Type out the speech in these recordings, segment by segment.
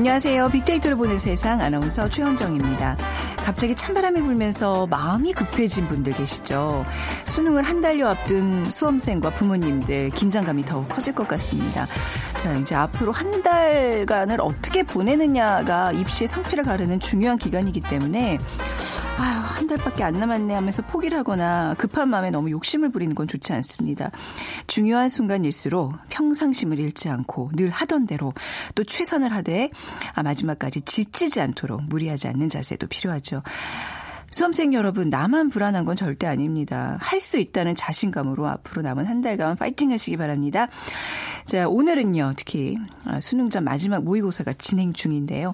안녕하세요. 빅데이터를 보는 세상 아나운서 최현정입니다. 갑자기 찬바람이 불면서 마음이 급해진 분들 계시죠? 수능을 한 달여 앞둔 수험생과 부모님들 긴장감이 더욱 커질 것 같습니다. 자, 이제 앞으로 한 달간을 어떻게 보내느냐가 입시의 성패를 가르는 중요한 기간이기 때문에 달밖에 안 남았네 하면서 포기를 하거나 급한 마음에 너무 욕심을 부리는 건 좋지 않습니다. 중요한 순간일수록 평상심을 잃지 않고 늘 하던 대로 또 최선을 하되 아, 마지막까지 지치지 않도록 무리하지 않는 자세도 필요하죠. 수험생 여러분, 나만 불안한 건 절대 아닙니다. 할 수 있다는 자신감으로 앞으로 남은 한 달간 파이팅 하시기 바랍니다. 자, 오늘은요, 특히 아, 수능 전 마지막 모의고사가 진행 중인데요.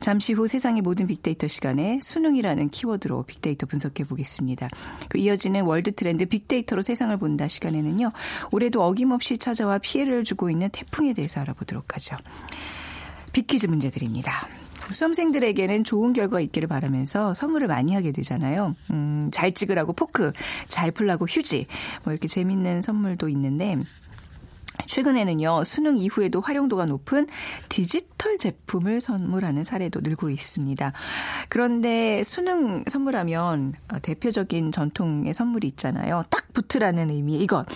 잠시 후 세상의 모든 빅데이터 시간에 수능이라는 키워드로 빅데이터 분석해 보겠습니다. 그 이어지는 월드 트렌드 빅데이터로 세상을 본다 시간에는요, 올해도 어김없이 찾아와 피해를 주고 있는 태풍에 대해서 알아보도록 하죠. 빅퀴즈 문제 드립니다. 수험생들에게는 좋은 결과 있기를 바라면서 선물을 많이 하게 되잖아요. 음, 잘 찍으라고 포크, 잘 풀라고 휴지, 뭐 이렇게 재밌는 선물도 있는데 최근에는요, 수능 이후에도 활용도가 높은 디지털 제품을 선물하는 사례도 늘고 있습니다. 그런데 수능 선물하면 대표적인 전통의 선물이 있잖아요. 딱 붙으라는 의미의 이것.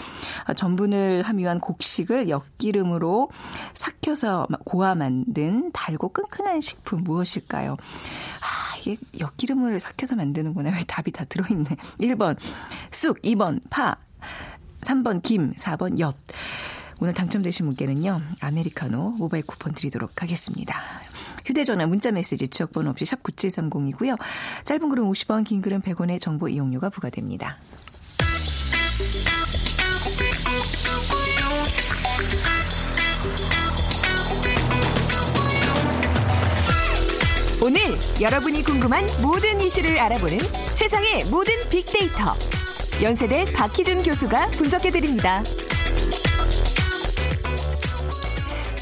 전분을 함유한 곡식을 엿기름으로 삭혀서 고아 만든 달고 끈끈한 식품 무엇일까요? 아, 이게 엿기름을 삭혀서 만드는구나. 왜 답이 다 들어있네. 1번 쑥, 2번 파, 3번 김, 4번 엿. 오늘 당첨되신 분께는요, 아메리카노 모바일 쿠폰 드리도록 하겠습니다. 휴대전화 문자메시지 추억번호 없이 샵 9730이고요. 짧은 글은 50원, 긴 글은 100원의 정보 이용료가 부과됩니다. 오늘 여러분이 궁금한 모든 이슈를 알아보는 세상의 모든 빅데이터. 연세대 박희준 교수가 분석해드립니다.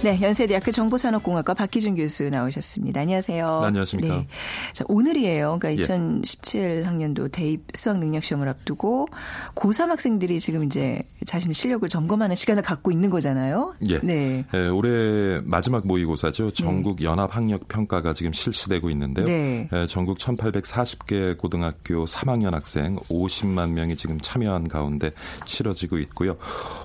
네, 연세대학교 정보산업공학과 박희준 교수 나오셨습니다. 안녕하세요. 네, 안녕하십니까. 네. 자, 오늘이에요. 그러니까 예. 2017학년도 대입 수학 능력 시험을 앞두고 고3 학생들이 지금 이제 자신의 실력을 점검하는 시간을 갖고 있는 거잖아요. 예. 네. 네 올해 마지막 모의고사죠. 전국 연합 학력 평가가 지금 실시되고 있는데요. 네. 예, 전국 1,840개 고등학교 3학년 학생 50만 명이 지금 참여한 가운데 치러지고 있고요.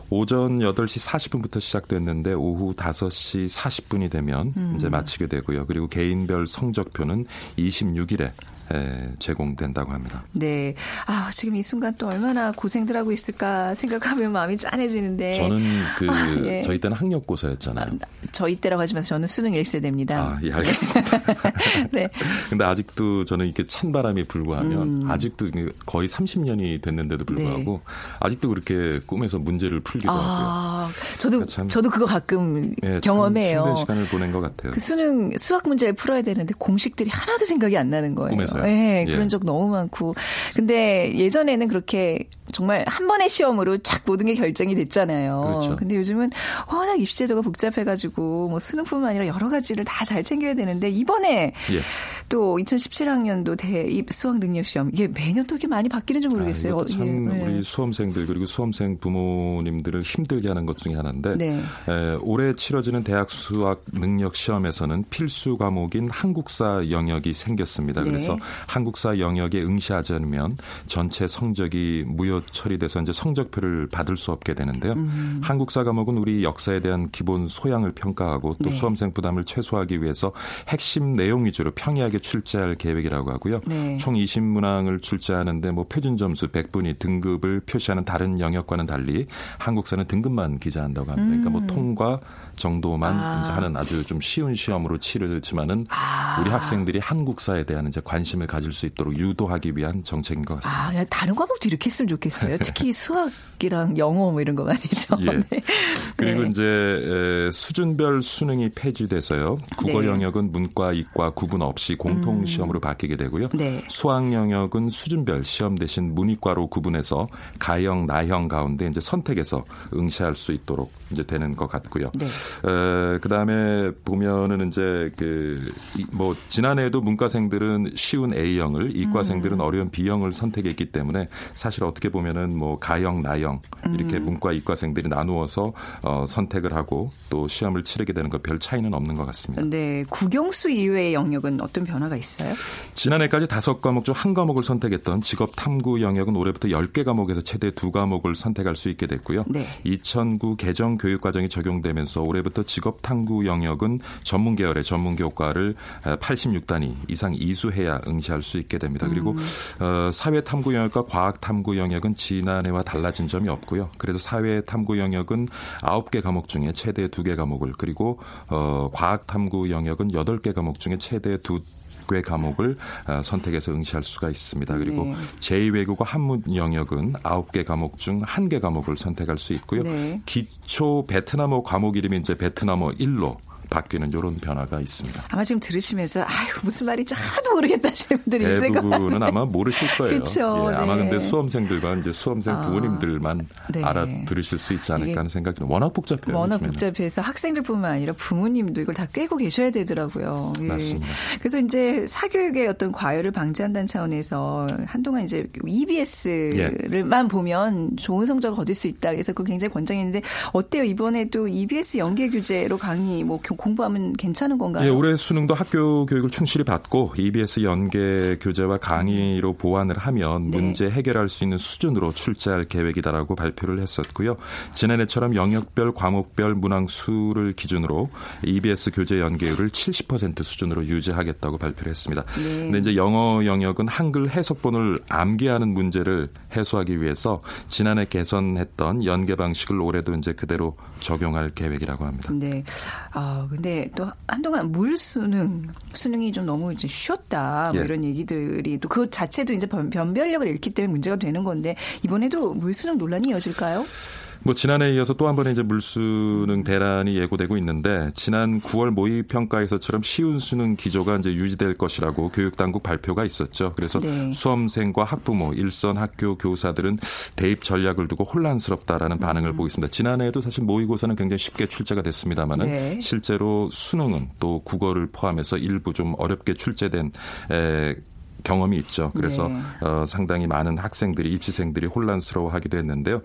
오전 8시 40분부터 시작됐는데 오후 5시 40분이 되면 음. 이제 마치게 되고요. 그리고 개인별 성적표는 26일에 예, 제공된다고 합니다. 네. 아, 지금 이 순간 또 얼마나 고생들 하고 있을까 생각하면 마음이 짠해지는데. 저는 그, 아, 예. 저희 때는 학력고사였잖아요. 아, 저희 때라고 하지만 저는 수능 1세대입니다. 아, 예, 알겠습니다. 네. 근데 아직도 저는 이렇게 찬바람이 불고 하면 음. 아직도 거의 30년이 됐는데도 불구하고 네. 아직도 그렇게 꿈에서 문제를 풀기도 아, 하고요. 저도, 그러니까 참, 저도 그거 가끔 예, 경험해요. 힘든 시간을 보낸 것 같아요. 그 수능, 수학 문제를 풀어야 되는데 공식들이 하나도 생각이 안 나는 거예요. 꿈에서 있어요. 네, 그런 예. 적 너무 많고. 근데 예전에는 그렇게 정말 한 번의 시험으로 쫙 모든 게 결정이 됐잖아요. 그렇죠. 근데 요즘은 워낙 입시제도가 복잡해가지고 뭐 수능뿐만 아니라 여러 가지를 다 잘 챙겨야 되는데 이번에 예. 또 2017학년도 대입 수학 능력 시험 이게 매년 또 이렇게 많이 바뀌는지 모르겠어요. 아, 참 예. 우리 수험생들 그리고 수험생 부모님들을 힘들게 하는 것 중에 하나인데 네. 에, 올해 치러지는 대학 수학 능력 시험에서는 필수 과목인 한국사 영역이 생겼습니다. 네. 그래서 한국사 영역에 응시하지 않으면 전체 성적이 무효 처리돼서 이제 성적표를 받을 수 없게 되는데요. 음. 한국사 과목은 우리 역사에 대한 기본 소양을 평가하고 또 네. 수험생 부담을 최소화하기 위해서 핵심 내용 위주로 평이하게 14개 출제할 계획이라고 하고요. 네. 총 20문항을 출제하는데 뭐 표준 점수 100분이 등급을 표시하는 다른 영역과는 달리 한국사는 등급만 기재한다고 합니다. 그러니까 뭐 음. 통과 정도만 아. 이제 하는 아주 좀 쉬운 시험으로 치르지만은 아. 우리 학생들이 한국사에 대한 이제 관심을 가질 수 있도록 유도하기 위한 정책인 것 같습니다. 아, 다른 과목도 이렇게 했으면 좋겠어요. 특히 수학이랑 영어 뭐 이런 거 말이죠. 예. 네. 그리고 네. 이제 수준별 수능이 폐지돼서요. 국어 네. 영역은 문과, 이과 구분 없이 공통 음. 시험으로 음. 바뀌게 되고요. 네. 수학 영역은 수준별 시험 대신 문이과로 구분해서 가형, 나형 가운데 이제 선택해서 응시할 수 있도록 이제 되는 것 같고요. 네. 에, 그다음에 보면은 이제 그 뭐 지난해에도 문과생들은 쉬운 A형을 이과생들은 음. 어려운 B형을 선택했기 때문에 사실 어떻게 보면은 뭐 가형, 나형 이렇게 음. 문과 이과생들이 나누어서 어, 선택을 하고 또 시험을 치르게 되는 것 별 차이는 없는 것 같습니다. 네, 국영수 이외의 영역은 어떤 변화가 있어요? 지난해까지 다섯 과목 중 한 과목을 선택했던 직업 탐구 영역은 올해부터 10개 과목에서 최대 두 과목을 선택할 수 있게 됐고요. 네. 2009 개정 교육 과정이 적용되면서 올해부터 직업 탐구 영역은 전문 계열의 전문 교과를 86단위 이상 이수해야 응시할 수 있게 됩니다. 그리고 음. 어, 사회 탐구 영역과 과학 탐구 영역은 지난해와 달라진 점이 없고요. 그래서 사회 탐구 영역은 9개 과목 중에 최대 2개 과목을 그리고 어, 과학 탐구 영역은 8개 과목 중에 최대 두개 과목을 어, 선택해서 응시할 수가 있습니다. 그리고 네. 제2외국어 한문 영역은 9개 과목 중 1개 과목을 선택할 수 있고요. 네. 기초 베트남어 과목 이름이 이제 베트남어 1로 바뀌는 이런 변화가 있습니다. 아마 지금 들으시면서 아유 무슨 말인지 하나도 모르겠다 하시는 분들이 있을 거예요. 대부분은 아마 모르실 거예요. 그렇죠. 예, 아마 네. 근데 수험생들과 이제 수험생 아, 부모님들만 네. 알아들으실 수 있지 않을까 하는 생각이 워낙 복잡해요. 워낙 요즘에는. 복잡해서 학생들뿐만 아니라 부모님도 이걸 다 꿰고 계셔야 되더라고요. 예. 맞습니다. 그래서 이제 사교육의 어떤 과열을 방지한다는 차원에서 한동안 이제 EBS를만 예. 보면 좋은 성적을 거둘 수 있다. 그래서 그거 굉장히 권장했는데 어때요? 이번에도 EBS 연계 규제로 강의 뭐 공부하면 괜찮은 건가요? 예, 올해 수능도 학교 교육을 충실히 받고 EBS 연계 교재와 강의로 보완을 하면 네. 문제 해결할 수 있는 수준으로 출제할 계획이다라고 발표를 했었고요. 지난해처럼 영역별 과목별 문항 수를 기준으로 EBS 교재 연계율을 70% 수준으로 유지하겠다고 발표를 했습니다. 네. 근데 이제 영어 영역은 한글 해석본을 암기하는 문제를 해소하기 위해서 지난해 개선했던 연계 방식을 올해도 이제 그대로 적용할 계획이라고 합니다. 네. 아, 근데 또 한동안 물 수능 수능이 좀 너무 이제 쉬었다 뭐 예. 이런 얘기들이 또 그 자체도 이제 변별력을 잃기 때문에 문제가 되는 건데 이번에도 물 수능 논란이 이어질까요? 뭐 지난해에 이어서 또 한 번의 이제 물수능 대란이 예고되고 있는데 지난 9월 모의 평가에서처럼 쉬운 수능 기조가 이제 유지될 것이라고 교육 당국 발표가 있었죠. 그래서 네. 수험생과 학부모, 일선 학교 교사들은 대입 전략을 두고 혼란스럽다라는 반응을 음. 보고 있습니다. 지난해에도 사실 모의고사는 굉장히 쉽게 출제가 됐습니다만은 네. 실제로 수능은 또 국어를 포함해서 일부 좀 어렵게 출제된 에, 경험이 있죠. 그래서 네. 어, 상당히 많은 학생들이 입시생들이 혼란스러워하기도 했는데요.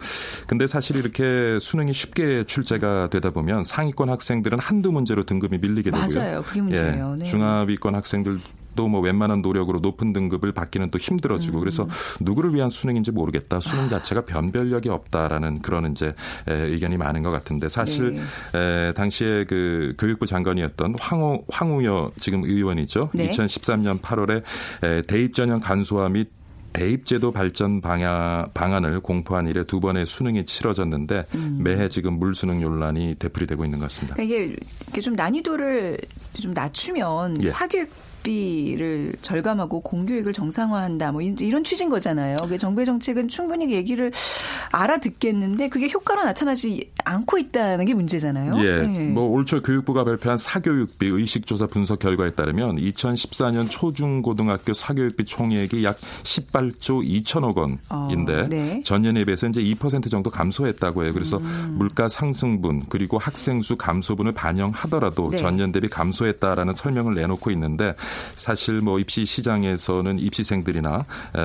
근데 사실 이렇게 수능이 쉽게 출제가 되다 보면 상위권 학생들은 한두 문제로 등급이 밀리게 되고요. 맞아요. 그게 문제예요. 예, 네. 중하위권 학생들 또 뭐 웬만한 노력으로 높은 등급을 받기는 또 힘들어지고 음. 그래서 누구를 위한 수능인지 모르겠다. 수능 아. 자체가 변별력이 없다라는 그런 이제 의견이 많은 것 같은데 사실 네. 당시에 그 교육부 장관이었던 황호 황우여 지금 의원이죠. 네. 2013년 8월에 대입 전형 간소화 및 대입제도 발전 방향, 방안을 공포한 이래 두 번의 수능이 치러졌는데 음. 매해 지금 물수능 논란이 되풀이되고 있는 것 같습니다. 그러니까 이게 좀 난이도를 좀 낮추면 예. 사교육 학비를 절감하고 공교육을 정상화한다 뭐 이런 취지인 거잖아요. 그 정부의 정책은 충분히 얘기를 알아듣겠는데 그게 효과로 나타나지 않고 있다는 게 문제잖아요. 예. 네. 뭐올 초 교육부가 발표한 사교육비 의식조사 분석 결과에 따르면 2014년 초중고등학교 사교육비 총액이 약 18조 2천억 원인데 어, 네. 전년에 비해서 이제 2% 정도 감소했다고 해요. 그래서 음. 물가 상승분 그리고 학생 수 감소분을 반영하더라도 네. 전년 대비 감소했다라는 설명을 내놓고 있는데 사실 뭐 입시 시장에서는 입시생들이나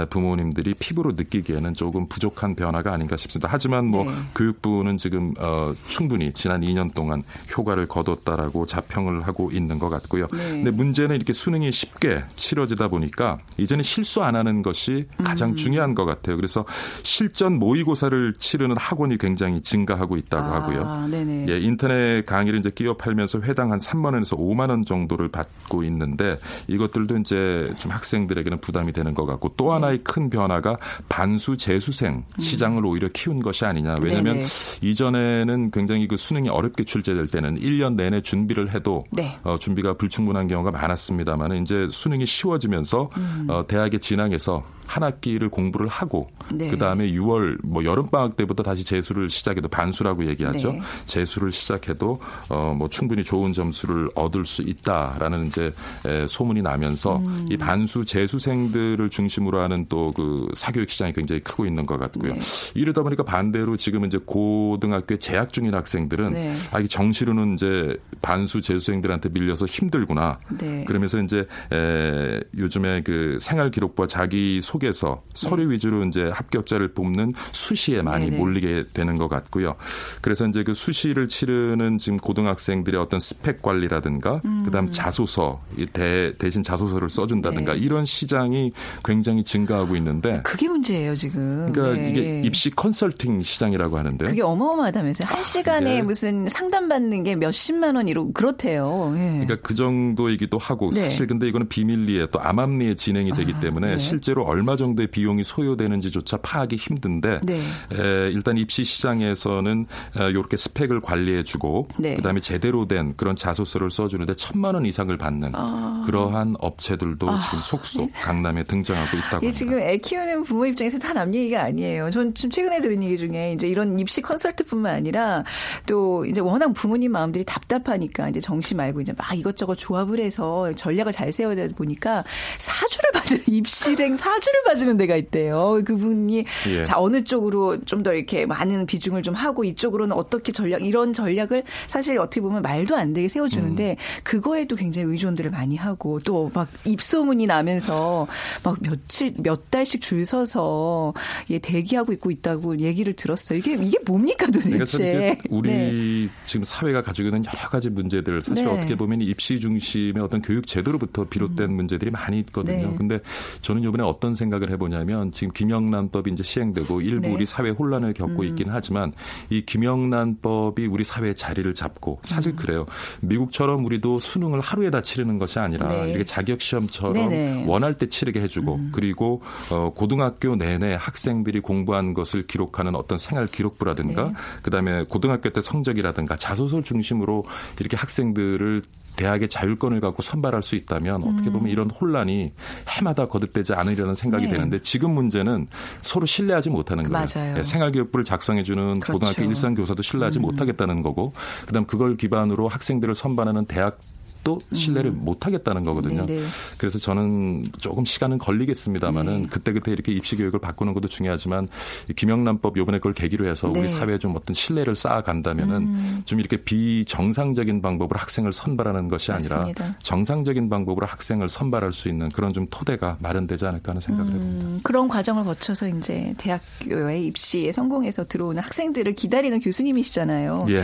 부모님들이 피부로 느끼기에는 조금 부족한 변화가 아닌가 싶습니다. 하지만 뭐 네. 교육부는 지금 어, 충분히 지난 2년 동안 효과를 거뒀다라고 자평을 하고 있는 것 같고요. 네. 근데 문제는 이렇게 수능이 쉽게 치러지다 보니까 이제는 실수 안 하는 것이 가장 음. 중요한 것 같아요. 그래서 실전 모의고사를 치르는 학원이 굉장히 증가하고 있다고 아, 하고요. 네네. 예, 인터넷 강의를 이제 끼워 팔면서 회당 한 3만 원에서 5만 원 정도를 받고 있는데 이것들도 이제 좀 학생들에게는 부담이 되는 것 같고 또 하나의 큰 변화가 반수 재수생 시장을 오히려 키운 것이 아니냐. 왜냐하면 네네. 이전에는 굉장히 그 수능이 어렵게 출제될 때는 1년 내내 준비를 해도 네. 어, 준비가 불충분한 경우가 많았습니다만 이제 수능이 쉬워지면서 음. 어, 대학에 진학해서 한 학기를 공부를 하고 네. 그 다음에 6월 뭐 여름 방학 때부터 다시 재수를 시작해도 반수라고 얘기하죠. 네. 재수를 시작해도 어 뭐 충분히 좋은 점수를 얻을 수 있다라는 이제 에, 소 문이 나면서 음. 이 반수 재수생들을 중심으로 하는 또 그 사교육 시장이 굉장히 크고 있는 것 같고요. 네. 이러다 보니까 반대로 지금 이제 고등학교에 재학 중인 학생들은 네. 아 이 정시로는 이제 반수 재수생들한테 밀려서 힘들구나. 네. 그러면서 이제 에, 요즘에 그 생활 기록부와 자기 소 속에서 서류 위주로 이제 합격자를 뽑는 수시에 많이. 몰리게 되는 것 같고요. 그래서 이제 그 수시를 치르는 지금 고등학생들의 어떤 스펙 관리라든가 음. 그다음 자소서 대, 대신 자소서를 써준다든가 네. 이런 시장이 굉장히 증가하고 있는데 그게 문제예요 지금. 그러니까 네. 이게 입시 컨설팅 시장이라고 하는데 그게 어마어마하다면서요. 한 시간에 네. 무슨 상담 받는 게 몇십만 원이로 그렇대요. 예. 그러니까 그 정도이기도 하고 네. 사실 근데 이거는 비밀리에 또 암암리에 진행이 되기 아, 때문에 네. 실제로 얼마 정도의 비용이 소요되는지조차 파악이 힘든데 네. 에, 일단 입시 시장에서는 이렇게 스펙을 관리해주고 네. 그다음에 제대로 된 그런 자소서를 써주는데 천만 원 이상을 받는 아. 그 러한 업체들도 아. 지금 속속 강남에 등장하고 있다고 합니다. 지금 애 키우는 부모 입장에서 다 남 얘기가 아니에요. 전 지금 최근에 들은 얘기 중에 이제 이런 입시 컨설팅뿐만 아니라 또 이제 워낙 부모님 마음들이 답답하니까 이제 정시 말고 이제 막 이것저것 조합을 해서 전략을 잘 세워야 되다 보니까 사주를 받은 입시생 사주를 받는 데가 있대요. 그분이 예. 자 어느 쪽으로 좀 더 이렇게 많은 비중을 좀 하고 이쪽으로는 어떻게 전략 이런 전략을 사실 어떻게 보면 말도 안 되게 세워주는데 음. 그거에도 굉장히 의존들을 많이 하고 또 막 입소문이 나면서 막 며칠 몇 달씩 줄 서서 예, 대기하고 있고 있다고 얘기를 들었어요. 이게 이게 뭡니까 도대체? 그러니까 우리 네. 지금 사회가 가지고 있는 여러 가지 문제들 사실 네. 어떻게 보면 입시 중심의 어떤 교육 제도로부터 비롯된 음. 문제들이 많이 있거든요. 네. 근데 저는 이번에 어떤 생각을 해보냐면 지금 김영란법이 이제 시행되고 일부 네. 우리 사회 혼란을 겪고 음. 있긴 하지만 이 김영란법이 우리 사회의 자리를 잡고 사실 음. 그래요. 미국처럼 우리도 수능을 하루에 다 치르는 것이 아니라 네. 이렇게 자격 시험처럼 네네. 원할 때 치르게 해주고 음. 그리고 어, 고등학교 내내 학생들이 공부한 것을 기록하는 어떤 생활 기록부라든가 네. 그다음에 고등학교 때 성적이라든가 자소서 중심으로 이렇게 학생들을 대학의 자율권을 갖고 선발할 수 있다면 어떻게 보면 음. 이런 혼란이 해마다 거듭되지 않으려는 생각이 네. 되는데 지금 문제는 서로 신뢰하지 못하는 거예요. 맞아요. 예, 생활교육부를 작성해주는 그렇죠. 고등학교 일상교사도 신뢰하지 음. 못하겠다는 거고 그다음 그걸 기반으로 학생들을 선발하는 대학 또 신뢰를 음. 못 하겠다는 거거든요. 네네. 그래서 저는 조금 시간은 걸리겠습니다만은 네. 그때그때 이렇게 입시 교육을 바꾸는 것도 중요하지만 김영란법 요번에 그걸 계기로 해서 네. 우리 사회에 좀 어떤 신뢰를 쌓아 간다면은 음. 좀 이렇게 비정상적인 방법으로 학생을 선발하는 것이 아니라 맞습니다. 정상적인 방법으로 학생을 선발할 수 있는 그런 좀 토대가 마련되지 않을까 하는 생각을 음. 해봅니다. 그런 과정을 거쳐서 이제 대학교에 입시에 성공해서 들어오는 학생들을 기다리는 교수님이시잖아요. 예.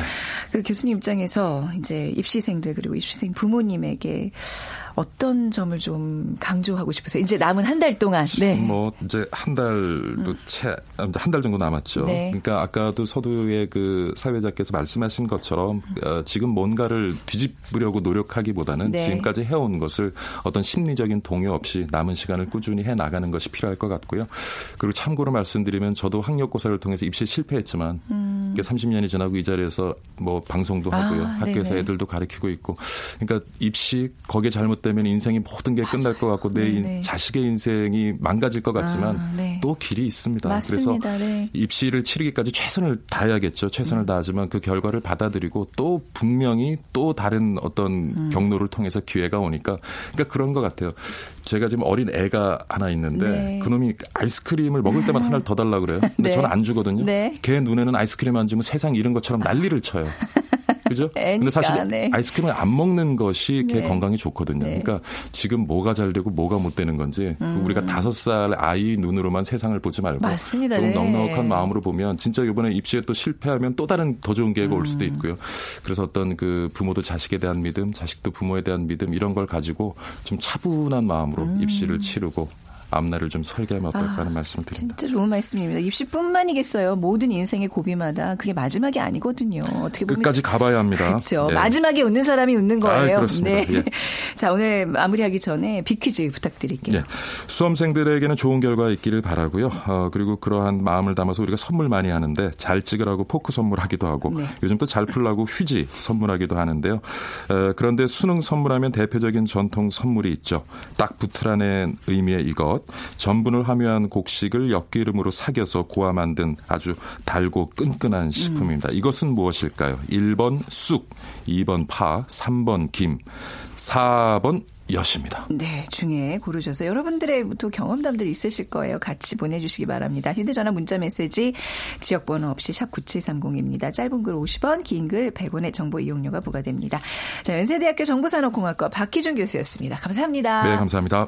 그 교수님 입장에서 이제 입시생들 그리고 입시생 부모 부모님에게 어떤 점을 좀 강조하고 싶으세요? 이제 남은 한 달 동안. 네. 뭐 이제 한 달도 채한달 정도 남았죠. 네. 그러니까 아까도 서두의 그 사회자께서 말씀하신 것처럼 어, 지금 뭔가를 뒤집으려고 노력하기보다는 네. 지금까지 해온 것을 어떤 심리적인 동요 없이 남은 시간을 꾸준히 해 나가는 것이 필요할 것 같고요. 그리고 참고로 말씀드리면 저도 학력고사를 통해서 입시에 실패했지만 음. 30년이 지나고 이 자리에서 뭐 방송도 하고요. 아, 학교에서 애들도 가르치고 있고. 그러니까 입시 거기에 잘못 되면 인생이 모든 게 끝날 것 같고 내 인, 자식의 인생이 망가질 것 같지만 아, 네. 또 길이 있습니다. 맞습니다. 그래서 네. 입시를 치르기까지 최선을 다해야겠죠. 최선을 음. 다하지만 그 결과를 받아들이고 또 분명히 또 다른 어떤 음. 경로를 통해서 기회가 오니까 그러니까 그런 것 같아요. 제가 지금 어린 애가 하나 있는데 네. 그놈이 아이스크림을 먹을 때만 하나를 더 달라 그래요. 근데 네. 저는 안 주거든요. 네. 걔 눈에는 아이스크림 안 주면 세상 잃은 것처럼 난리를 쳐요. 그죠? 근데 사실 네. 아이스크림을 안 먹는 것이 개 네. 건강에 좋거든요. 네. 그러니까 지금 뭐가 잘 되고 뭐가 못 되는 건지 그 음. 우리가 다섯 살 아이 눈으로만 세상을 보지 말고 맞습니다. 조금 네. 넉넉한 마음으로 보면 진짜 이번에 입시에 또 실패하면 또 다른 더 좋은 기회가 음. 올 수도 음. 있고요. 그래서 어떤 그 부모도 자식에 대한 믿음, 자식도 부모에 대한 믿음 이런 걸 가지고 좀 차분한 마음으로 음. 입시를 치르고 앞날을 좀 설계하면 어떨까 하는 아, 말씀을 드립니다. 진짜 좋은 말씀입니다. 입시뿐만이겠어요. 모든 인생의 고비마다 그게 마지막이 아니거든요. 어떻게 보면 끝까지 가봐야 합니다. 그렇죠. 네. 마지막에 웃는 사람이 웃는 아, 거예요. 아, 그렇습니다. 네. 예. 자 오늘 마무리하기 전에 비퀴즈 부탁드릴게요. 예. 수험생들에게는 좋은 결과 있기를 바라고요. 어, 그리고 그러한 마음을 담아서 우리가 선물 많이 하는데 잘 찍으라고 포크 선물하기도 하고 네. 요즘 또 잘 풀라고 휴지 선물하기도 하는데요. 어, 그런데 수능 선물하면 대표적인 전통 선물이 있죠. 딱 붙으라는 의미의 이것. 전분을 함유한 곡식을 엿기름으로 사겨서 고아 만든 아주 달고 끈끈한 식품입니다. 음. 이것은 무엇일까요? 1번 쑥, 2번 파, 3번 김, 4번 엿입니다. 네, 중에 고르셔서 여러분들의 또 경험담들이 있으실 거예요. 같이 보내주시기 바랍니다. 휴대전화 문자메시지 지역번호 없이 샵 9730입니다. 짧은 글 50원, 긴 글 100원의 정보 이용료가 부과됩니다. 자, 연세대학교 정보산업공학과 박희준 교수였습니다. 감사합니다. 네, 감사합니다.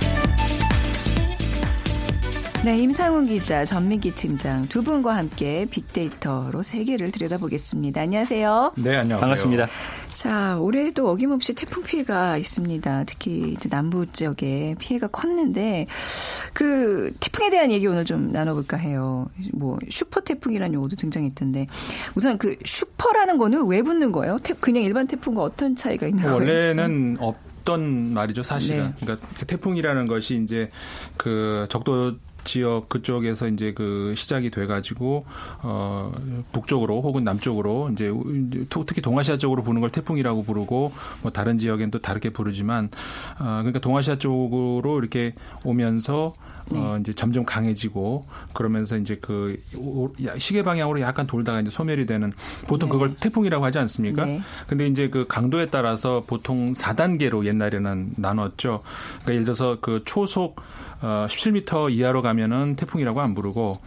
네, 임상훈 기자, 전민기 팀장 두 분과 함께 빅데이터로 세계를 들여다보겠습니다. 안녕하세요. 네, 안녕하세요. 반갑습니다. 자, 올해도 어김없이 태풍 피해가 있습니다. 특히 남부 지역에 피해가 컸는데 그 태풍에 대한 얘기 오늘 좀 나눠볼까 해요. 뭐 슈퍼 태풍이라는 용어도 등장했던데 우선 그 슈퍼라는 거는 왜 붙는 거예요? 그냥 일반 태풍과 어떤 차이가 있는 거예요? 원래는 없던 말이죠, 사실은. 네. 그러니까 그 태풍이라는 것이 이제 그 적도 지역 그쪽에서 이제 그 시작이 돼가지고 어 북쪽으로 혹은 남쪽으로 이제 특히 동아시아 쪽으로 부는 걸 태풍이라고 부르고 뭐 다른 지역엔 또 다르게 부르지만 어 그러니까 동아시아 쪽으로 이렇게 오면서 어 네. 이제 점점 강해지고 그러면서 이제 그 시계 방향으로 약간 돌다가 이제 소멸이 되는 보통 네. 그걸 태풍이라고 하지 않습니까? 네. 근데 이제 그 강도에 따라서 보통 4단계로 옛날에는 나눴죠. 그러니까 예를 들어서 그 초속 어, 17m 이하로 가면은 태풍이라고 안 부르고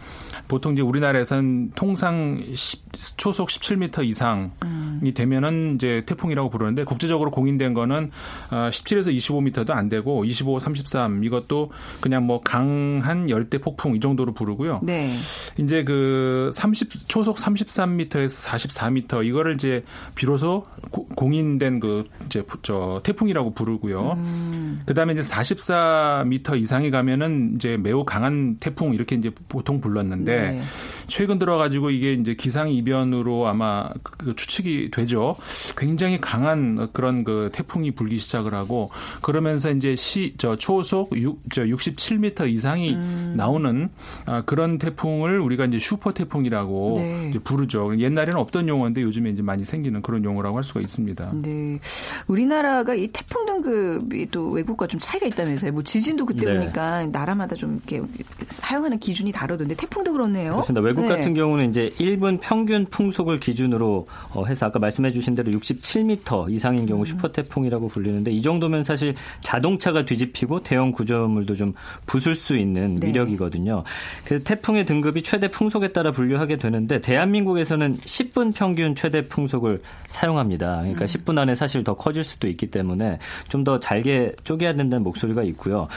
보통 이제 우리나라에선 통상 10, 초속 17m 이상이 음. 되면은 이제 태풍이라고 부르는데 국제적으로 공인된 거는 어, 17에서 25m도 안 되고 25, 33 이것도 그냥 뭐 강한 열대 폭풍 이 정도로 부르고요. 네. 이제 그 30, 초속 33m에서 44m 이거를 이제 비로소 고, 공인된 그 이제 저 태풍이라고 부르고요. 음. 그다음에 이제 44m 이상이 가면 가면은 이제 매우 강한 태풍 이렇게 이제 보통 불렀는데 네. 최근 들어가지고 이게 이제 기상 이변으로 아마 그 추측이 되죠. 굉장히 강한 그런 그 태풍이 불기 시작을 하고 그러면서 이제 시 저 초속 6, 저 67m 이상이 음. 나오는 아, 그런 태풍을 우리가 이제 슈퍼 태풍이라고 네. 이제 부르죠. 옛날에는 없던 용어인데 요즘에 이제 많이 생기는 그런 용어라고 할 수가 있습니다. 네. 우리나라가 이 태풍 등급이 또 외국과 좀 차이가 있다면서요. 뭐 지진도 그때 네. 보니까 나라마다 좀 이렇게 사용하는 기준이 다르던데 태풍도 그렇네요. 그렇습니다. 외국 네. 같은 경우는 이제 1분 평균 풍속을 기준으로 어, 해서 아까 말씀해 주신 대로 67m 이상인 경우 음. 슈퍼 태풍이라고 불리는데 이 정도면 사실 자동차가 뒤집히고 대형 구조물도 좀 부술 수 있는 네. 위력이거든요. 그래서 태풍의 등급이 최대 풍속에 따라 분류하게 되는데 대한민국에서는 10분 평균 최대 풍속을 사용합니다. 그러니까 음. 10분 안에 사실 더 커질 수도 있기 때문에 좀 더 잘게 쪼개야 된다는 목소리가 있고요.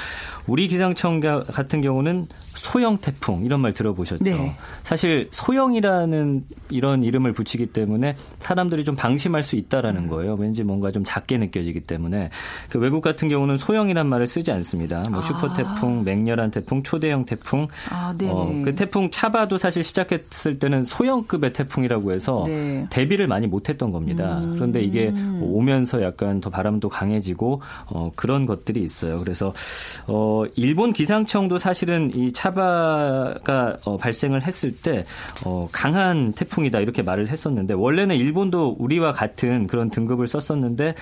우리 기상청 같은 경우는 소형 태풍 이런 말 들어보셨죠? 네. 사실 소형이라는 이런 이름을 붙이기 때문에 사람들이 좀 방심할 수 있다라는 음. 거예요. 왠지 뭔가 좀 작게 느껴지기 때문에 그 외국 같은 경우는 소형이란 말을 쓰지 않습니다. 뭐 아. 슈퍼 태풍, 맹렬한 태풍, 초대형 태풍. 아, 어, 그 태풍 차바도 사실 시작했을 때는 소형급의 태풍이라고 해서 네. 대비를 많이 못했던 겁니다. 음. 그런데 이게 오면서 약간 더 바람도 강해지고 어, 그런 것들이 있어요. 그래서 어, 일본 기상청도 사실은 이 차. 차바가 어, 발생을 했을 때 어, 강한 태풍이다 이렇게 말을 했었는데 원래는 일본도 우리와 같은 그런 등급을 썼었는데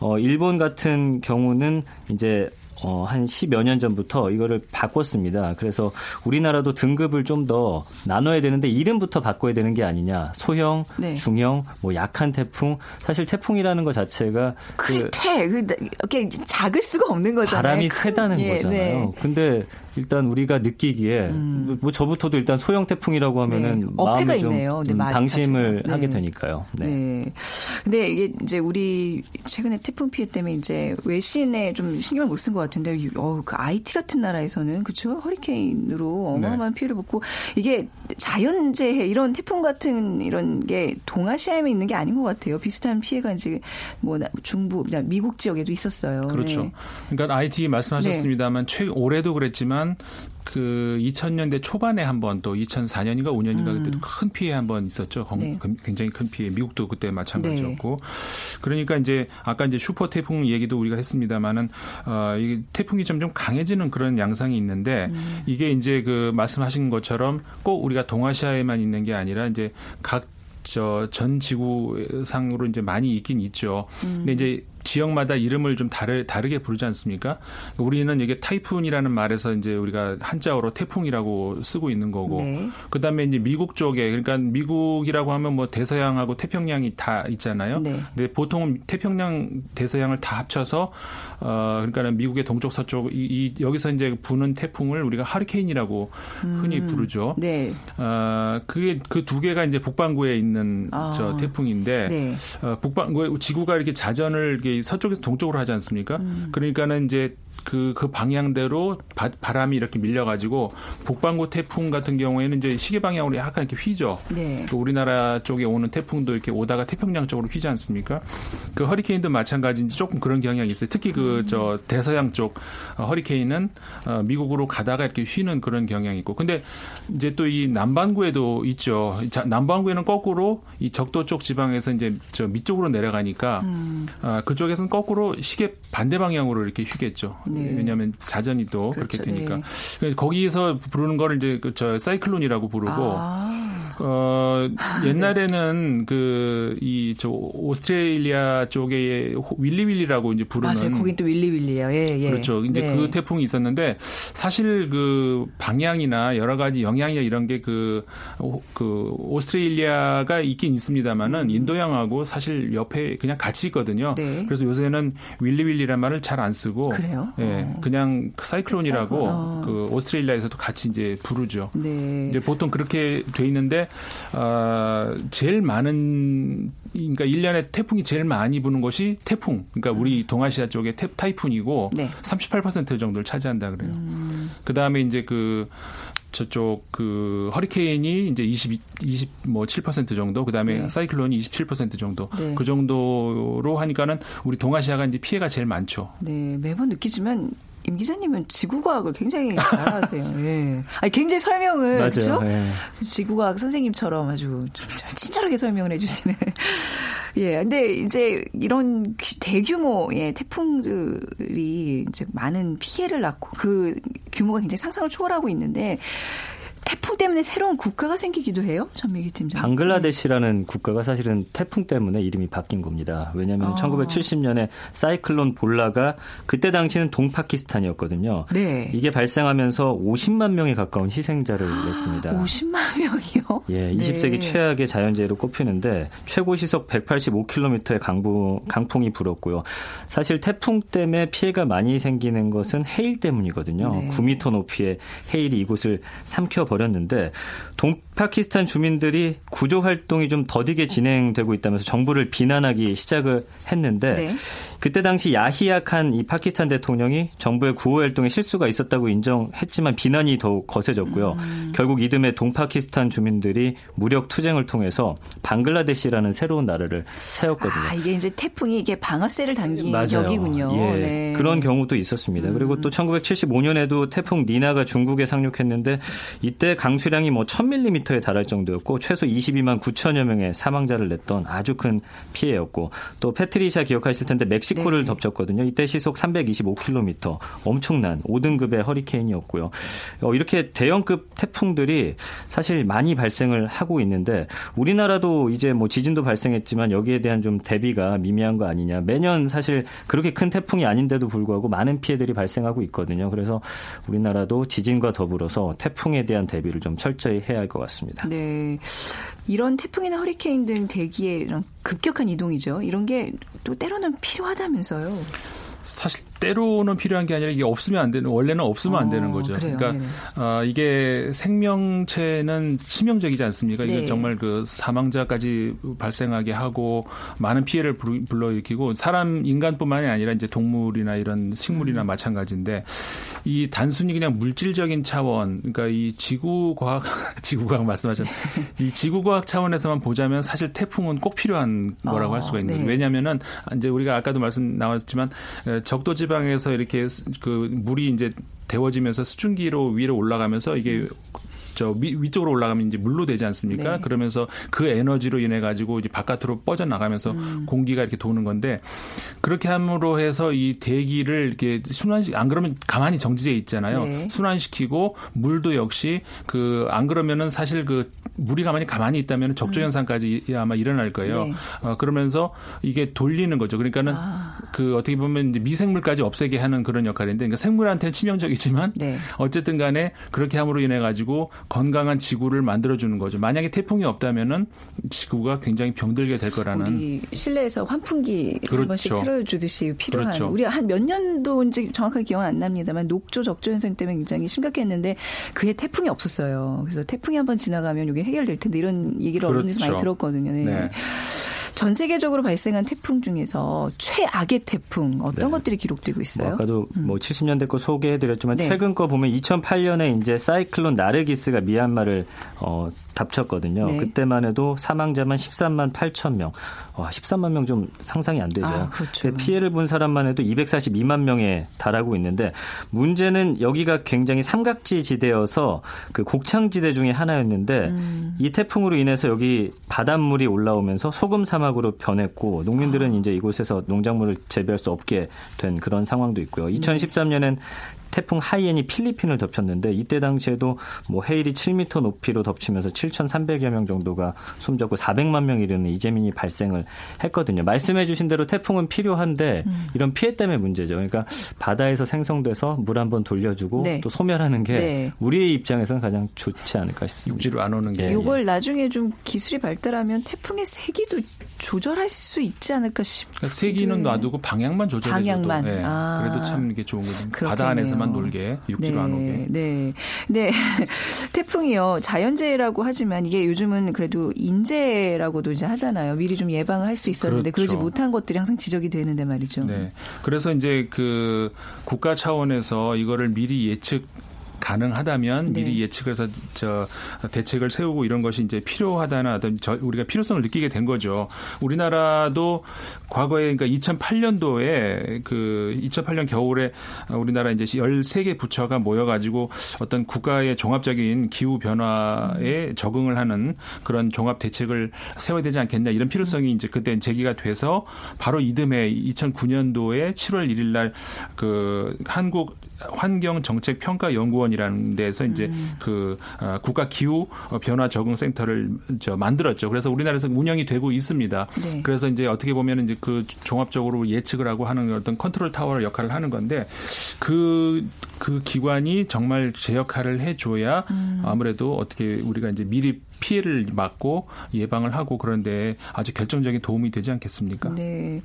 어, 일본 같은 경우는 이제 어, 한 10여 년 전부터 이거를 바꿨습니다. 그래서 우리나라도 등급을 좀 더 나눠야 되는데 이름부터 바꿔야 되는 게 아니냐. 소형, 네. 중형, 뭐 약한 태풍. 사실 태풍이라는 것 자체가 클태 그, 이렇게 작을 수가 없는 거잖아요. 바람이 세다는 예, 거잖아요. 네. 근데 일단 우리가 느끼기에 음. 뭐 저부터도 일단 소형 태풍이라고 하면은 네. 마음이 좀 있네요. 네, 음, 방심을 네. 하게 되니까요. 네. 네. 근데 이게 이제 우리 최근에 태풍 피해 때문에 이제 외신에 좀 신경을 못 쓴 것 같은데 어, 그 IT 같은 나라에서는 그렇죠 허리케인으로 어마어마한 네. 피해를 받고 이게 자연재해 이런 태풍 같은 이런 게 동아시아에만 있는 게 아닌 것 같아요. 비슷한 피해가 이제 뭐 중부 미국 지역에도 있었어요. 그렇죠. 네. 그러니까 IT 말씀하셨습니다만 최 올해도 그랬지만 그 2000년대 초반에 한번 또 2004년인가 5년인가 음. 그때도 큰 피해 한 번 있었죠. 네. 굉장히 큰 피해. 미국도 그때 마찬가지였고. 네. 그러니까 이제 아까 이제 슈퍼 태풍 얘기도 우리가 했습니다만은 어, 이 태풍이 점점 강해지는 그런 양상이 있는데 음. 이게 이제 그 말씀하신 것처럼 꼭 우리가 동아시아에만 있는 게 아니라 이제 각 저전 지구상으로 이제 많이 있긴 있죠. 음. 근데 이제 지역마다 이름을 좀 다르, 다르게 부르지 않습니까? 우리는 이게 타이푼이라는 말에서 이제 우리가 한자어로 태풍이라고 쓰고 있는 거고, 네. 그 다음에 이제 미국 쪽에, 그러니까 미국이라고 하면 뭐 대서양하고 태평양이 다 있잖아요. 네. 근데 보통은 태평양, 대서양을 다 합쳐서, 어, 그러니까는 미국의 동쪽 서쪽, 이, 이 여기서 이제 부는 태풍을 우리가 하리케인이라고 흔히 음. 부르죠. 네. 어, 그게 그 두 개가 이제 북반구에 있는 아. 저 태풍인데, 네. 어, 북반구, 지구가 이렇게 자전을 이렇게 서쪽에서 동쪽으로 하지 않습니까? 음. 그러니까는 이제 그, 그 방향대로 바, 람이 이렇게 밀려가지고 북반구 태풍 같은 경우에는 이제 시계 방향으로 약간 이렇게 휘죠. 네. 또 우리나라 쪽에 오는 태풍도 이렇게 오다가 태평양 쪽으로 휘지 않습니까? 그 허리케인도 마찬가지인지 조금 그런 경향이 있어요. 특히 그저 음. 대서양 쪽 어, 허리케인은 어, 미국으로 가다가 이렇게 휘는 그런 경향이 있고. 근데 이제 또 이 남반구에도 있죠. 자, 남반구에는 거꾸로 이 적도 쪽 지방에서 이제 저 밑쪽으로 내려가니까 음. 아, 그쪽에서는 거꾸로 시계 반대 방향으로 이렇게 휘겠죠. 네. 왜냐하면 자전이 또 그렇죠. 그렇게 되니까 네. 거기서 부르는 거를 이제 그저 사이클론이라고 부르고 아. 어 옛날에는 그이 저 오스트레일리아 쪽에 윌리 윌리라고 이제 부르는 맞아요. 거긴 또 윌리 윌리예요. 예, 예. 그렇죠. 이제 네. 그 태풍이 있었는데 사실 그 방향이나 여러 가지 영향이나 이런 게 그그 그 오스트레일리아가 있긴 있습니다만은 음. 인도양하고 사실 옆에 그냥 같이 있거든요. 네. 그래서 요새는 윌리 윌리란 말을 잘 안 쓰고 그래요? 예, 어. 그냥 사이클론이라고 어. 그 오스트레일리아에서도 같이 이제 부르죠. 네. 이제 보통 그렇게 돼 있는데 어, 제일 많은 그러니까 1년에 태풍이 제일 많이 부는 것이 태풍. 그러니까 우리 음. 동아시아 쪽에 태, 타이푼이고 네. 38% 정도를 차지한다 그래요. 음. 그다음에 이제 그 저쪽 그 허리케인이 이제 20, 20뭐7% 정도, 그 다음에 네. 사이클론이 27% 정도, 네. 그 정도로 하니까는 우리 동아시아가 이제 피해가 제일 많죠. 네, 매번 느끼지만 임 기자님은 지구과학을 굉장히 잘하세요. 예. 아니, 굉장히 설명을 맞아요. 그렇죠? 예. 지구과학 선생님처럼 아주 친절하게 설명을 해주시네. 예. 근데 이제 이런 대규모의 태풍들이 이제 많은 피해를 낳고 그 규모가 굉장히 상상을 초월하고 있는데 때문에 새로운 국가가 생기기도 해요, 전미기 팀장. 방글라데시라는 네. 국가가 사실은 태풍 때문에 이름이 바뀐 겁니다. 왜냐하면 아. 1970년에 사이클론 볼라가 그때 당시는 동파키스탄이었거든요. 네. 이게 발생하면서 50만 명에 가까운 희생자를 냈습니다. 50만 명이요? 예, 20세기 네. 최악의 자연재해로 꼽히는데 최고 시속 185km의 강부, 강풍이 불었고요. 사실 태풍 때문에 피해가 많이 생기는 것은 해일 때문이거든요. 네. 9m 높이의 해일이 이곳을 삼켜 버렸는데 동 파키스탄 주민들이 구조 활동이 좀 더디게 진행되고 있다면서 정부를 비난하기 시작을 했는데 네. 그때 당시 야히야 칸 이 파키스탄 대통령이 정부의 구호 활동에 실수가 있었다고 인정했지만 비난이 더욱 거세졌고요. 음. 결국 이듬해 동파키스탄 주민들이 무력 투쟁을 통해서 방글라데시라는 새로운 나라를 세웠거든요. 아, 이게 이제 태풍이 이게 방아쇠를 당긴 맞아요. 격이군요. 예, 네. 그런 경우도 있었습니다. 음. 그리고 또 1975년에도 태풍 니나가 중국에 상륙했는데 이때 강수량이 뭐 1000mm 10m에 달할 정도였고 최소 22만 9천여 명의 사망자를 냈던 아주 큰 피해였고 또 페트리샤 기억하실 텐데 멕시코를 네. 덮쳤거든요. 이때 시속 325km 엄청난 5등급의 허리케인이었고요. 어, 이렇게 대형급 태풍들이 사실 많이 발생을 하고 있는데 우리나라도 이제 뭐 지진도 발생했지만 여기에 대한 좀 대비가 미미한 거 아니냐. 매년 사실 그렇게 큰 태풍이 아닌데도 불구하고 많은 피해들이 발생하고 있거든요. 그래서 우리나라도 지진과 더불어서 태풍에 대한 대비를 좀 철저히 해야 할 것 같습니다. 네. 이런 태풍이나 허리케인 등 대기의 이런 급격한 이동이죠. 이런 게 또 때로는 필요하다면서요. 사실 때로는 필요한 게 아니라 이게 없으면 안 되는 원래는 없으면 어, 안 되는 거죠. 그래요. 그러니까 어, 이게 생명체는 치명적이지 않습니까? 네. 이게 정말 그 사망자까지 발생하게 하고 많은 피해를 불러일으키고 사람 인간뿐만이 아니라 이제 동물이나 이런 식물이나 음. 마찬가지인데 이 단순히 그냥 물질적인 차원, 그러니까 이 지구 과학 지구 과학 말씀하셨 이 지구 과학 차원에서만 보자면 사실 태풍은 꼭 필요한 거라고 어, 할 수가 있는 거예요. 네. 왜냐하면은 이제 우리가 아까도 말씀 나왔지만 적도 지 방에서 이렇게 그 물이 이제 데워지면서 수증기로 위로 올라가면서 이게 저 위, 위쪽으로 올라가면 이제 물로 되지 않습니까? 네. 그러면서 그 에너지로 인해 가지고 이제 바깥으로 뻗어 나가면서 음. 공기가 이렇게 도는 건데 그렇게 함으로 해서 이 대기를 이렇게 순환시 안 그러면 가만히 정지돼 있잖아요. 네. 순환시키고 물도 역시 그 안 그러면은 사실 그 물이 가만히 가만히 있다면 적조 음. 현상까지 음. 아마 일어날 거예요. 네. 어, 그러면서 이게 돌리는 거죠. 그러니까는 아. 그 어떻게 보면 이제 미생물까지 없애게 하는 그런 역할인데 그러니까 생물한테는 치명적이지만 네. 어쨌든 간에 그렇게 함으로 인해 가지고 건강한 지구를 만들어주는 거죠. 만약에 태풍이 없다면은 지구가 굉장히 병들게 될 거라는. 우리 실내에서 환풍기 그렇죠. 한 번씩 틀어주듯이 필요한. 그렇죠. 우리 한 몇 년도인지 정확하게 기억 안 납니다만 녹조 적조 현상 때문에 굉장히 심각했는데 그게 태풍이 없었어요. 그래서 태풍이 한 번 지나가면 이게 해결될 텐데 이런 얘기를 그렇죠. 어른에서 많이 들었거든요. 네. 네. 전 세계적으로 발생한 태풍 중에서 최악의 태풍 어떤 네. 것들이 기록되고 있어요? 뭐 아까도 음. 뭐 70년대 거 소개해드렸지만 네. 최근 거 보면 2008년에 이제 사이클론 나르기스가 미얀마를 어, 답쳤거든요. 네. 그때만 해도 사망자만 13만 8천 명. 와, 13만 명 좀 상상이 안 되죠. 아, 그렇죠. 피해를 본 사람만 해도 242만 명에 달하고 있는데 문제는 여기가 굉장히 삼각지 지대여서 그 곡창지대 중에 하나였는데 음. 이 태풍으로 인해서 여기 바닷물이 올라오면서 소금 사막으로 변했고 농민들은 아. 이제 이곳에서 농작물을 재배할 수 없게 된 그런 상황도 있고요. 2013년엔 태풍 하이엔이 필리핀을 덮쳤는데 이때 당시에도 뭐 해일이 7m 높이로 덮치면서 7,300여 명 정도가 숨졌고 400만 명 이르는 이재민이 발생을 했거든요. 말씀해 주신 대로 태풍은 필요한데 음. 이런 피해 때문에 문제죠. 그러니까 바다에서 생성돼서 물 한번 돌려주고 네. 또 소멸하는 게 네. 우리의 입장에서는 가장 좋지 않을까 싶습니다. 육지로 안 오는 게. 이걸 나중에 좀 기술이 발달하면 태풍의 세기도 조절할 수 있지 않을까 싶어요. 그러니까 세기는 놔두고 방향만 조절해줘도 방향만. 네. 아. 그래도 참 이게 좋은 거죠. 바다 안에서 바다만 놀게 육지로 네, 안 오게. 네. 네. 태풍이요. 자연재해라고 하지만 이게 요즘은 그래도 인재라고도 이제 하잖아요. 미리 좀 예방을 할 수 있었는데 그렇죠. 그러지 못한 것들이 항상 지적이 되는데 말이죠. 네. 그래서 이제 그 국가 차원에서 이거를 미리 예측 가능하다면 네. 미리 예측을 해서 저 대책을 세우고 이런 것이 이제 필요하다는 어떤 저 우리가 필요성을 느끼게 된 거죠. 우리나라도 과거에 그러니까 2008년도에 그 2008년 겨울에 우리나라 이제 13개 부처가 모여 가지고 어떤 국가의 종합적인 기후 변화에 음. 적응을 하는 그런 종합 대책을 세워야 되지 않겠냐 이런 필요성이 이제 그때 제기가 돼서 바로 이듬해 2009년도에 7월 1일 날 그 한국 환경정책평가연구원이라는 데서 이제 음. 그 어, 국가 기후 변화 적응 센터를 저 만들었죠. 그래서 우리나라에서 운영이 되고 있습니다. 네. 그래서 이제 어떻게 보면 이제 그 종합적으로 예측을 하고 하는 어떤 컨트롤 타워 역할을 하는 건데 그그 그 기관이 정말 제 역할을 해줘야 음. 아무래도 어떻게 우리가 이제 미리 피해를 막고 예방을 하고 그런데 아주 결정적인 도움이 되지 않겠습니까? 네.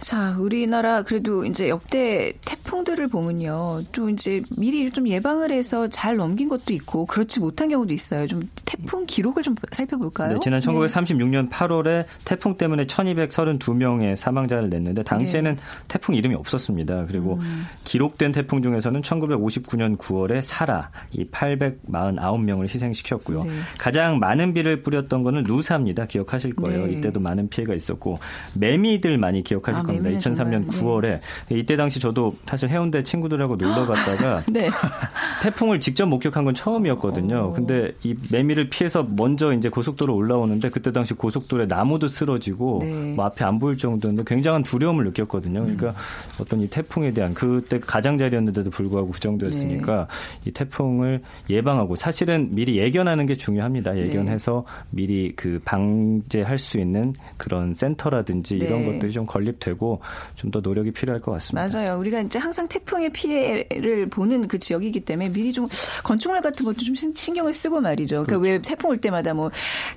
자, 우리나라 그래도 이제 역대 태풍들을 보면요. 또 이제 미리 좀 예방을 해서 잘 넘긴 것도 있고 그렇지 못한 경우도 있어요. 좀 태풍 기록을 좀 살펴볼까요? 네, 지난 1936년 8월에 태풍 때문에 1232명의 사망자를 냈는데 당시에는 네. 태풍 이름이 없었습니다. 그리고 음. 기록된 태풍 중에서는 1959년 9월에 사라 이 849명을 희생시켰고요. 네. 가장 많은 비를 뿌렸던 거는 루사입니다. 기억하실 거예요. 네. 이때도 많은 피해가 있었고 매미들 많이 기억하실 아, 겁니다. 2003년 9월에 이때 당시 저도 사실 해운대 친구들하고 놀러 갔다가 네. 태풍을 직접 목격한 건 처음이었거든요. 오. 근데 이 매미를 피해서 먼저 이제 고속도로 올라오는데 그때 당시 고속도로에 나무도 쓰러지고 네. 뭐 앞에 안 보일 정도인데 굉장한 두려움을 느꼈거든요. 그러니까 음. 어떤 이 태풍에 대한 그때 가장자리였는데도 불구하고 그 정도였으니까 네. 이 태풍을 예방하고 사실은 미리 예견하는 게 중요합니다. 예견해서 네. 미리 그 방제할 수 있는 그런 센터라든지 이런 네. 것들이 좀 건립되고 좀 더 노력이 필요할 것 같습니다. 맞아요. 우리가 이제 항상 태풍의 피해를 보는 그 지역이기 때문에 미리 좀 건축물 같은 것도 좀 신경을 쓰고 말이죠. 그러니까 그렇죠. 왜 태풍 올 때마다 뭐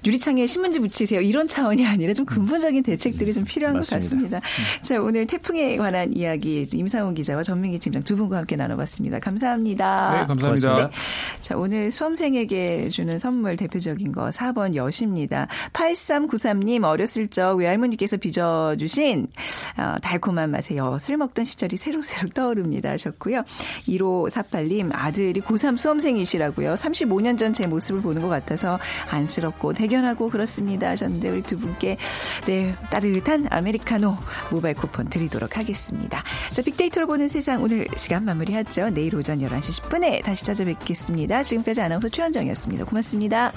유리창에 신문지 붙이세요 이런 차원이 아니라 좀 근본적인 대책들이 좀 필요한 맞습니다. 것 같습니다. 음. 자 오늘 태풍에 관한 이야기 임상훈 기자와 전민기 팀장 두 분과 함께 나눠봤습니다. 감사합니다. 네, 감사합니다. 고맙습니다. 자 오늘 수험생에게 주는 선물 대표적인 거 4번 여십니다. 8393님 어렸을 적 외할머니께서 빚어주신 어, 달콤한 맛의 엿을 먹던 시절이 새록새록 떠오릅니다 하셨고요. 1548님 아들이 고3 수험생이시라고요. 35년 전 제 모습을 보는 것 같아서 안쓰럽고 대견하고 그렇습니다 하셨는데 우리 두 분께 네 따뜻한 아메리카노 모바일 쿠폰 드리도록 하겠습니다. 자 빅데이터로 보는 세상 오늘 시간 마무리하죠. 내일 오전 11시 10분에 다시 찾아뵙겠습니다. 지금까지 아나운서 최현정이었습니다. 고맙습니다.